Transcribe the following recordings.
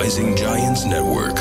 Rising Giants Network.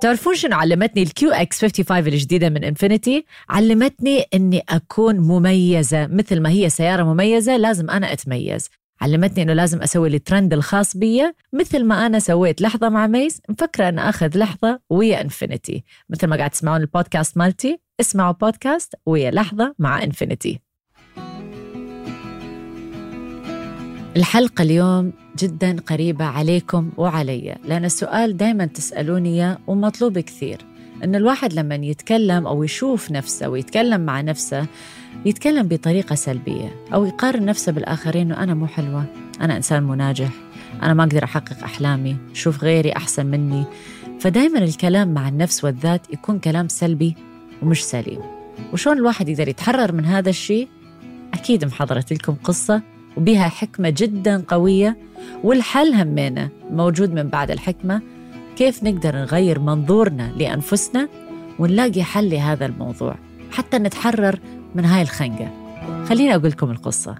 تعرفون شنو علمتني ال QX 55 الجديدة من Infiniti. علمتني إني أكون مميزة. مثل ما هي سيارة مميزة لازم أنا أتميز. علمتني إنه لازم أسوي الترند الخاص بي مثل ما أنا سويت لحظة مع ميز مفكرة ان أخذ لحظة ويا Infiniti. مثل ما قاعد تسمعون البودكاست مالتي اسمعوا بودكاست ويا لحظة مع Infiniti. الحلقة اليوم جدا قريبة عليكم وعلي. لأن السؤال دايما تسألوني ومطلوب كثير. إن الواحد لما يتكلم أو يشوف نفسه ويتكلم مع نفسه يتكلم بطريقة سلبية أو يقارن نفسه بالآخرين إنه أنا مو حلوة أنا إنسان مناجح أنا ما أقدر أحقق أحلامي شوف غيري أحسن مني. فدايما الكلام مع النفس والذات يكون كلام سلبي ومش سليم. وشون الواحد يقدر يتحرر من هذا الشيء؟ أكيد محضرت لكم قصة وبها حكمة جدا قوية والحل همينة موجود من بعد الحكمة. كيف نقدر نغير منظورنا لأنفسنا ونلاقي حل لهذا الموضوع حتى نتحرر من هاي الخنقة؟ خليني أقول لكم القصة.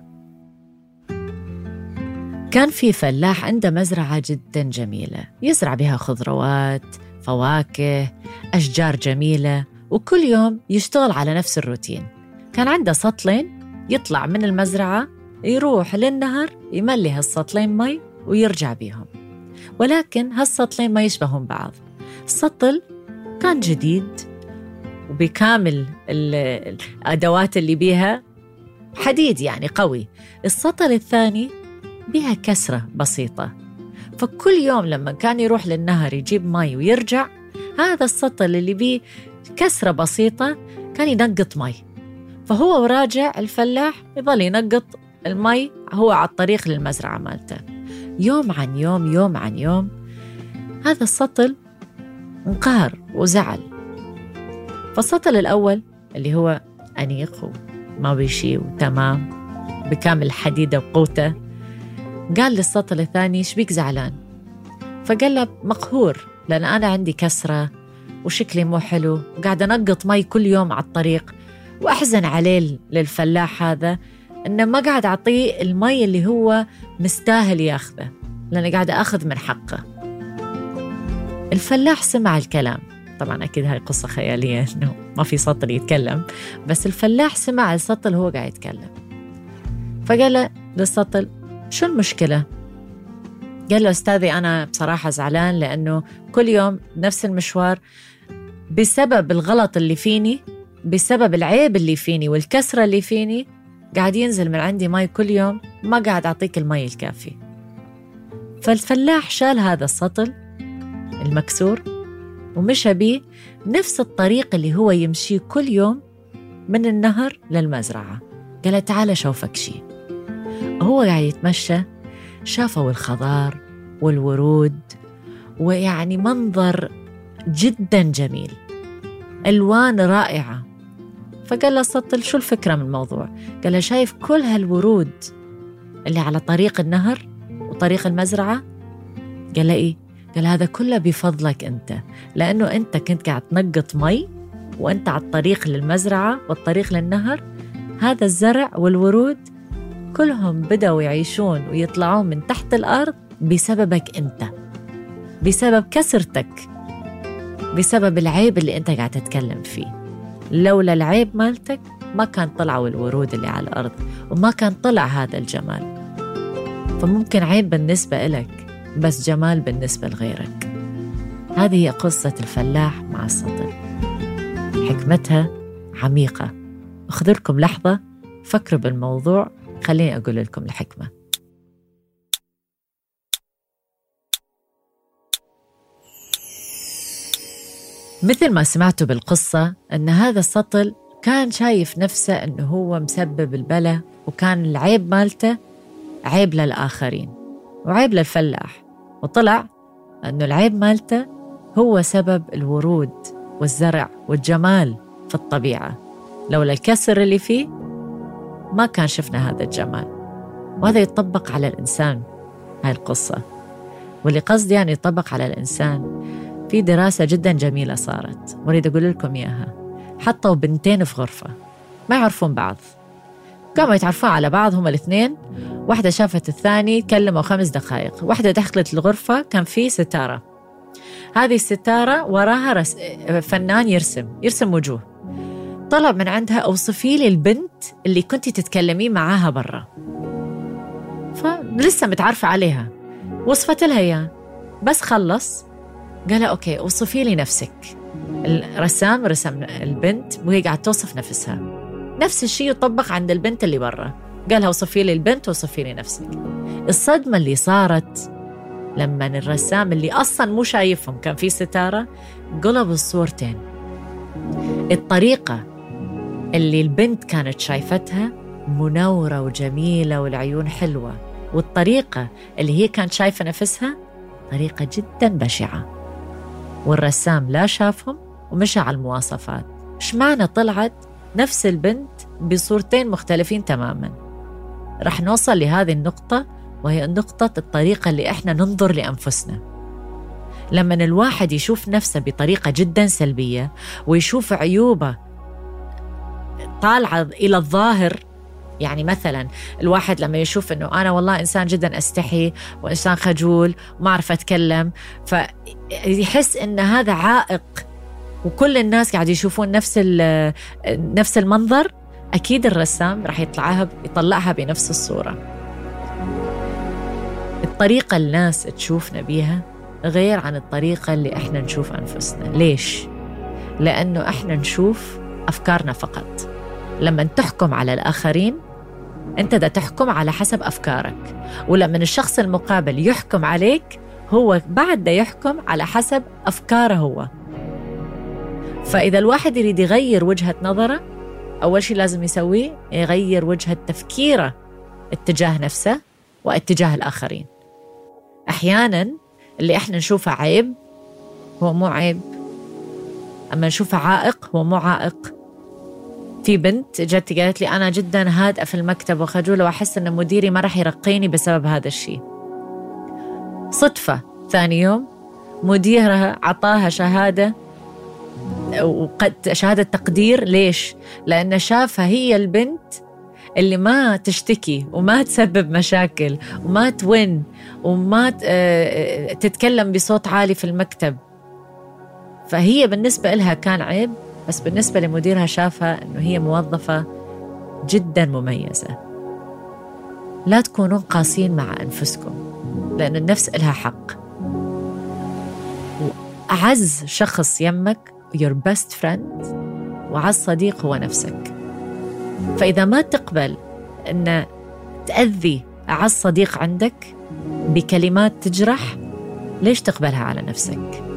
كان في فلاح عنده مزرعة جدا جميلة يزرع بها خضروات فواكه أشجار جميلة وكل يوم يشتغل على نفس الروتين. كان عنده سطلين يطلع من المزرعة يروح للنهر يملي هالسطلين مي ويرجع بيهم. ولكن هالسطلين ما يشبهون بعض. السطل كان جديد وبكامل الأدوات اللي بيها حديد يعني قوي. السطل الثاني بها كسرة بسيطة. فكل يوم لما كان يروح للنهر يجيب مي ويرجع هذا السطل اللي بيه كسرة بسيطة كان ينقط مي. فهو وراجع الفلاح يظل ينقط المي هو على الطريق للمزرعة مالته. يوم عن يوم يوم عن يوم هذا السطل انقهر وزعل. فالسطل الأول اللي هو أنيق وما بيشي وتمام بكامل حديدة وقوته قال للسطل الثاني إيش بيك زعلان؟ فقال له مقهور لأن أنا عندي كسرة وشكلي مو حلو وقاعد أنقط مي كل يوم على الطريق وأحزن عليه للفلاح هذا إنه ما قاعد أعطيه المي اللي هو مستاهل ياخذه لأنه قاعد أخذ من حقه. الفلاح سمع الكلام. طبعا أكيد هاي قصة خيالية إنه ما في سطل يتكلم بس الفلاح سمع السطل هو قاعد يتكلم. فقال له للسطل شو المشكلة؟ قال له أستاذي أنا بصراحة زعلان لأنه كل يوم نفس المشوار بسبب الغلط اللي فيني بسبب العيب اللي فيني والكسرة اللي فيني قاعد ينزل من عندي مي كل يوم ما قاعد أعطيك المي الكافي. فالفلاح شال هذا السطل المكسور ومشى بيه نفس الطريق اللي هو يمشيه كل يوم من النهر للمزرعة. قال تعال شوفك شي. هو قاعد يتمشى شافوا الخضار والورود ويعني منظر جدا جميل. ألوان رائعة. فقال له سطل شو الفكرة من الموضوع؟ قال له شايف كل هالورود اللي على طريق النهر وطريق المزرعة؟ قال له إيه؟ قال هذا كله بفضلك أنت لأنه أنت كنت قاعد تنقط مي وأنت على الطريق للمزرعة والطريق للنهر. هذا الزرع والورود كلهم بدأوا يعيشون ويطلعون من تحت الأرض بسببك أنت بسبب كسرتك بسبب العيب اللي أنت قاعد تتكلم فيه. لولا العيب مالتك ما كان طلعوا الورود اللي على الأرض وما كان طلع هذا الجمال. فممكن عيب بالنسبة إلك بس جمال بالنسبة لغيرك. هذه هي قصة الفلاح مع السطل حكمتها عميقة. أخذركم لحظة فكروا بالموضوع خليني أقول لكم الحكمة. مثل ما سمعتوا بالقصة أن هذا السطل كان شايف نفسه أنه هو مسبب البلا وكان العيب مالته عيب للآخرين وعيب للفلاح. وطلع أنه العيب مالته هو سبب الورود والزرع والجمال في الطبيعة. لولا الكسر اللي فيه ما كان شفنا هذا الجمال. وهذا يطبق على الإنسان هاي القصة. واللي قصدي يعني يطبق على الإنسان في دراسة جدا جميلة صارت. وأريد أقول لكم إياها. حطوا بنتين في غرفة. ما يعرفون بعض. قاموا يتعرفون على بعض هم الاثنين. واحدة شافت الثاني كلموا خمس دقائق. واحدة دخلت الغرفة كان في ستارة. هذه الستارة وراها رس... فنان يرسم يرسم وجوه. طلب من عندها اوصفي لي البنت اللي كنتي تتكلمين معاها برا. فلسه متعرفة عليها. وصفت لها إياه. بس خلص. قال أوكي اوصفي لي نفسك. الرسام رسم البنت وهي قاعدة توصف نفسها. نفس الشيء يطبق عند البنت اللي برا. قالها وصفي لي البنت وصفي لي نفسك. الصدمة اللي صارت لما الرسام اللي أصلا مو شايفهم كان في ستارة قلب الصورتين. الطريقة اللي البنت كانت شايفتها منورة وجميلة والعيون حلوة والطريقة اللي هي كانت شايفة نفسها طريقة جدا بشعة. والرسام لا شافهم ومشى على المواصفات. إيش معنى طلعت نفس البنت بصورتين مختلفين تماما. رح نوصل لهذه النقطة وهي نقطة الطريقة اللي إحنا ننظر لأنفسنا. لما الواحد يشوف نفسه بطريقة جدا سلبية ويشوف عيوبه طالعة إلى الظاهر يعني مثلا الواحد لما يشوف إنه أنا والله إنسان جدا أستحي وإنسان خجول وما أعرف أتكلم فيحس إن هذا عائق وكل الناس قاعد يشوفون نفس نفس المنظر أكيد الرسام راح يطلعها يطلعها بنفس الصورة. الطريقة الناس تشوفنا بيها غير عن الطريقة اللي إحنا نشوف أنفسنا. ليش؟ لأنه إحنا نشوف أفكارنا فقط. لما تحكم على الآخرين انت دا تحكم على حسب أفكارك. ولما الشخص المقابل يحكم عليك هو بعد ده يحكم على حسب أفكاره هو. فإذا الواحد يريد يغير وجهة نظره أول شيء لازم يسويه يغير وجهة تفكيره اتجاه نفسه واتجاه الآخرين. أحيانا اللي إحنا نشوفه عيب هو مو عيب أما نشوفه عائق هو مو عائق. في بنت جت قالت لي أنا جدا هادئة في المكتب وخجولة وأحس أن مديري ما راح يرقيني بسبب هذا الشيء. صدفة. ثاني يوم مديرها عطاها شهادة وقد شهادة تقدير. ليش؟ لأن شافها هي البنت اللي ما تشتكي وما تسبب مشاكل وما تون وما آه، تتكلم بصوت عالي في المكتب. فهي بالنسبة لها كان عيب. بس بالنسبة لمديرها شافها أنه هي موظفة جدا مميزة. لا تكونون قاسين مع أنفسكم لأن النفس إلها حق. وأعز شخص يمك your best friend وعز صديق هو نفسك. فإذا ما تقبل أن تأذي أعز صديق عندك بكلمات تجرح ليش تقبلها على نفسك؟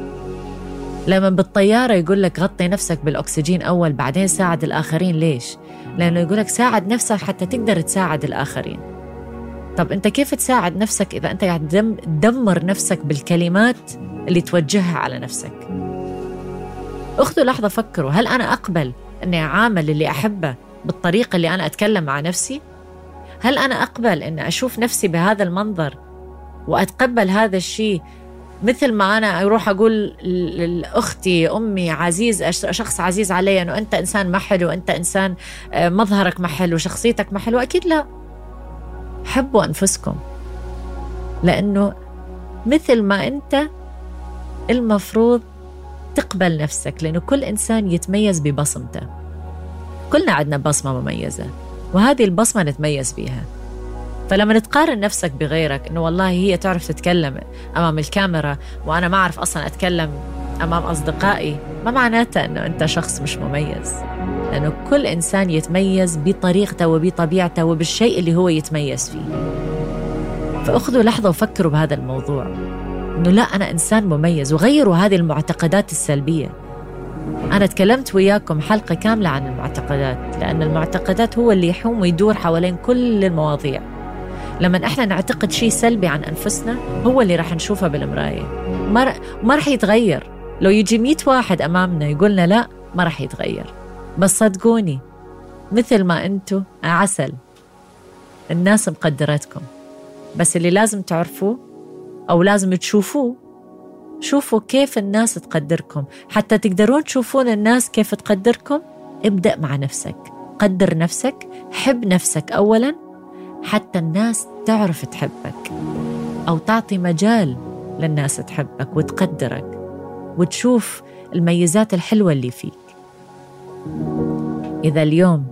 لما بالطيارة يقول لك غطي نفسك بالأكسجين أول بعدين ساعد الآخرين ليش؟ لأنه يقول لك ساعد نفسك حتى تقدر تساعد الآخرين طب أنت كيف تساعد نفسك إذا أنت قاعد تدمر نفسك بالكلمات اللي توجهها على نفسك أخذوا لحظة فكروا هل أنا أقبل أني أعامل اللي أحبه بالطريقة اللي أنا أتكلم مع نفسي؟ هل أنا أقبل أن أشوف نفسي بهذا المنظر وأتقبل هذا الشيء مثل ما أنا أروح أقول لأختي أمي عزيز شخص عزيز علي إنه أنت إنسان ما حلو أنت إنسان آه، مظهرك ما حلو شخصيتك ما حلو أكيد لا. حبوا أنفسكم. لأنه مثل ما أنت المفروض تقبل نفسك لأنه كل إنسان يتميز ببصمته. كلنا عندنا بصمة مميزة وهذه البصمة نتميز بيها. فلما تقارن نفسك بغيرك إنه والله هي تعرف تتكلم أمام الكاميرا وأنا ما أعرف أصلا أتكلم أمام أصدقائي ما معناته إنه أنت شخص مش مميز. لأنه كل إنسان يتميز بطريقته وبطبيعته وبالشيء اللي هو يتميز فيه. فأخذوا لحظة وفكروا بهذا الموضوع. إنه لا أنا إنسان مميز وغيروا هذه المعتقدات السلبية. أنا تكلمت وياكم حلقة كاملة عن المعتقدات لأن المعتقدات هو اللي يحوم ويدور حوالين كل المواضيع. لما إحنا نعتقد شيء سلبي عن انفسنا هو اللي راح نشوفه بالمراية. ما ما راح يتغير. لو يجي 100 واحد أمامنا يقولنا لا ما راح يتغير. بس صدقوني مثل ما أنتم عسل. الناس مقدرتكم. بس اللي لازم تعرفوه أو لازم تشوفوه شوفوا كيف الناس تقدركم. حتى تقدرون تشوفون الناس كيف تقدركم؟ ابدأ مع نفسك. قدر نفسك حب نفسك أولا حتى الناس تعرف تحبك أو تعطي مجال للناس تحبك وتقدرك وتشوف الميزات الحلوة اللي فيك. إذا اليوم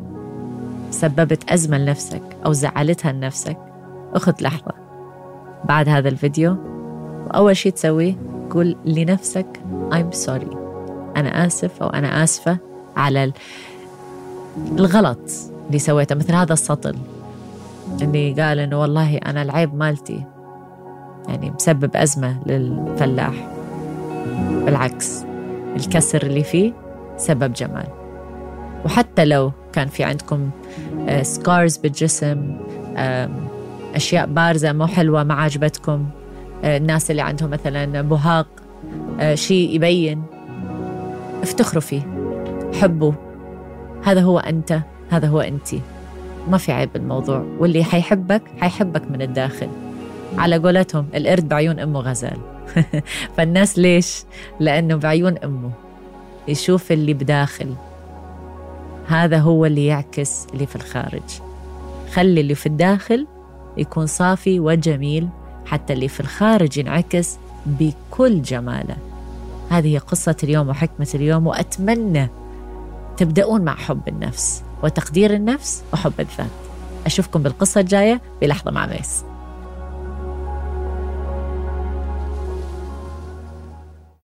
سببت أزمة لنفسك أو زعلتها لنفسك أخذ لحظة. بعد هذا الفيديو وأول شيء تسويه قول لنفسك I'm sorry. أنا آسف أو أنا آسفة على الغلط اللي سويته مثل هذا السطل. اللي قال إنه والله أنا العيب مالتي. يعني مسبب أزمة للفلاح. بالعكس الكسر اللي فيه سبب جمال. وحتى لو كان في عندكم سكارز آه، بالجسم أشياء بارزة مو حلوة ما عجبتكم آه، الناس اللي عندهم مثلا بهاق آه، شيء يبين افتخروا فيه. حبوا. هذا هو أنت هذا هو أنت ما في عيب بالموضوع. واللي حيحبك حيحبك من الداخل. على قولتهم القرد بعيون أمه غزال. فالناس ليش؟ لأنه بعيون أمه. يشوف اللي بداخل. هذا هو اللي يعكس اللي في الخارج. خلي اللي في الداخل يكون صافي وجميل حتى اللي في الخارج ينعكس بكل جماله. هذه قصة اليوم وحكمة اليوم وأتمنى تبدأون مع حب النفس. وتقدير النفس وحب الذات. أشوفكم بالقصة الجاية بلحظة مع ميس.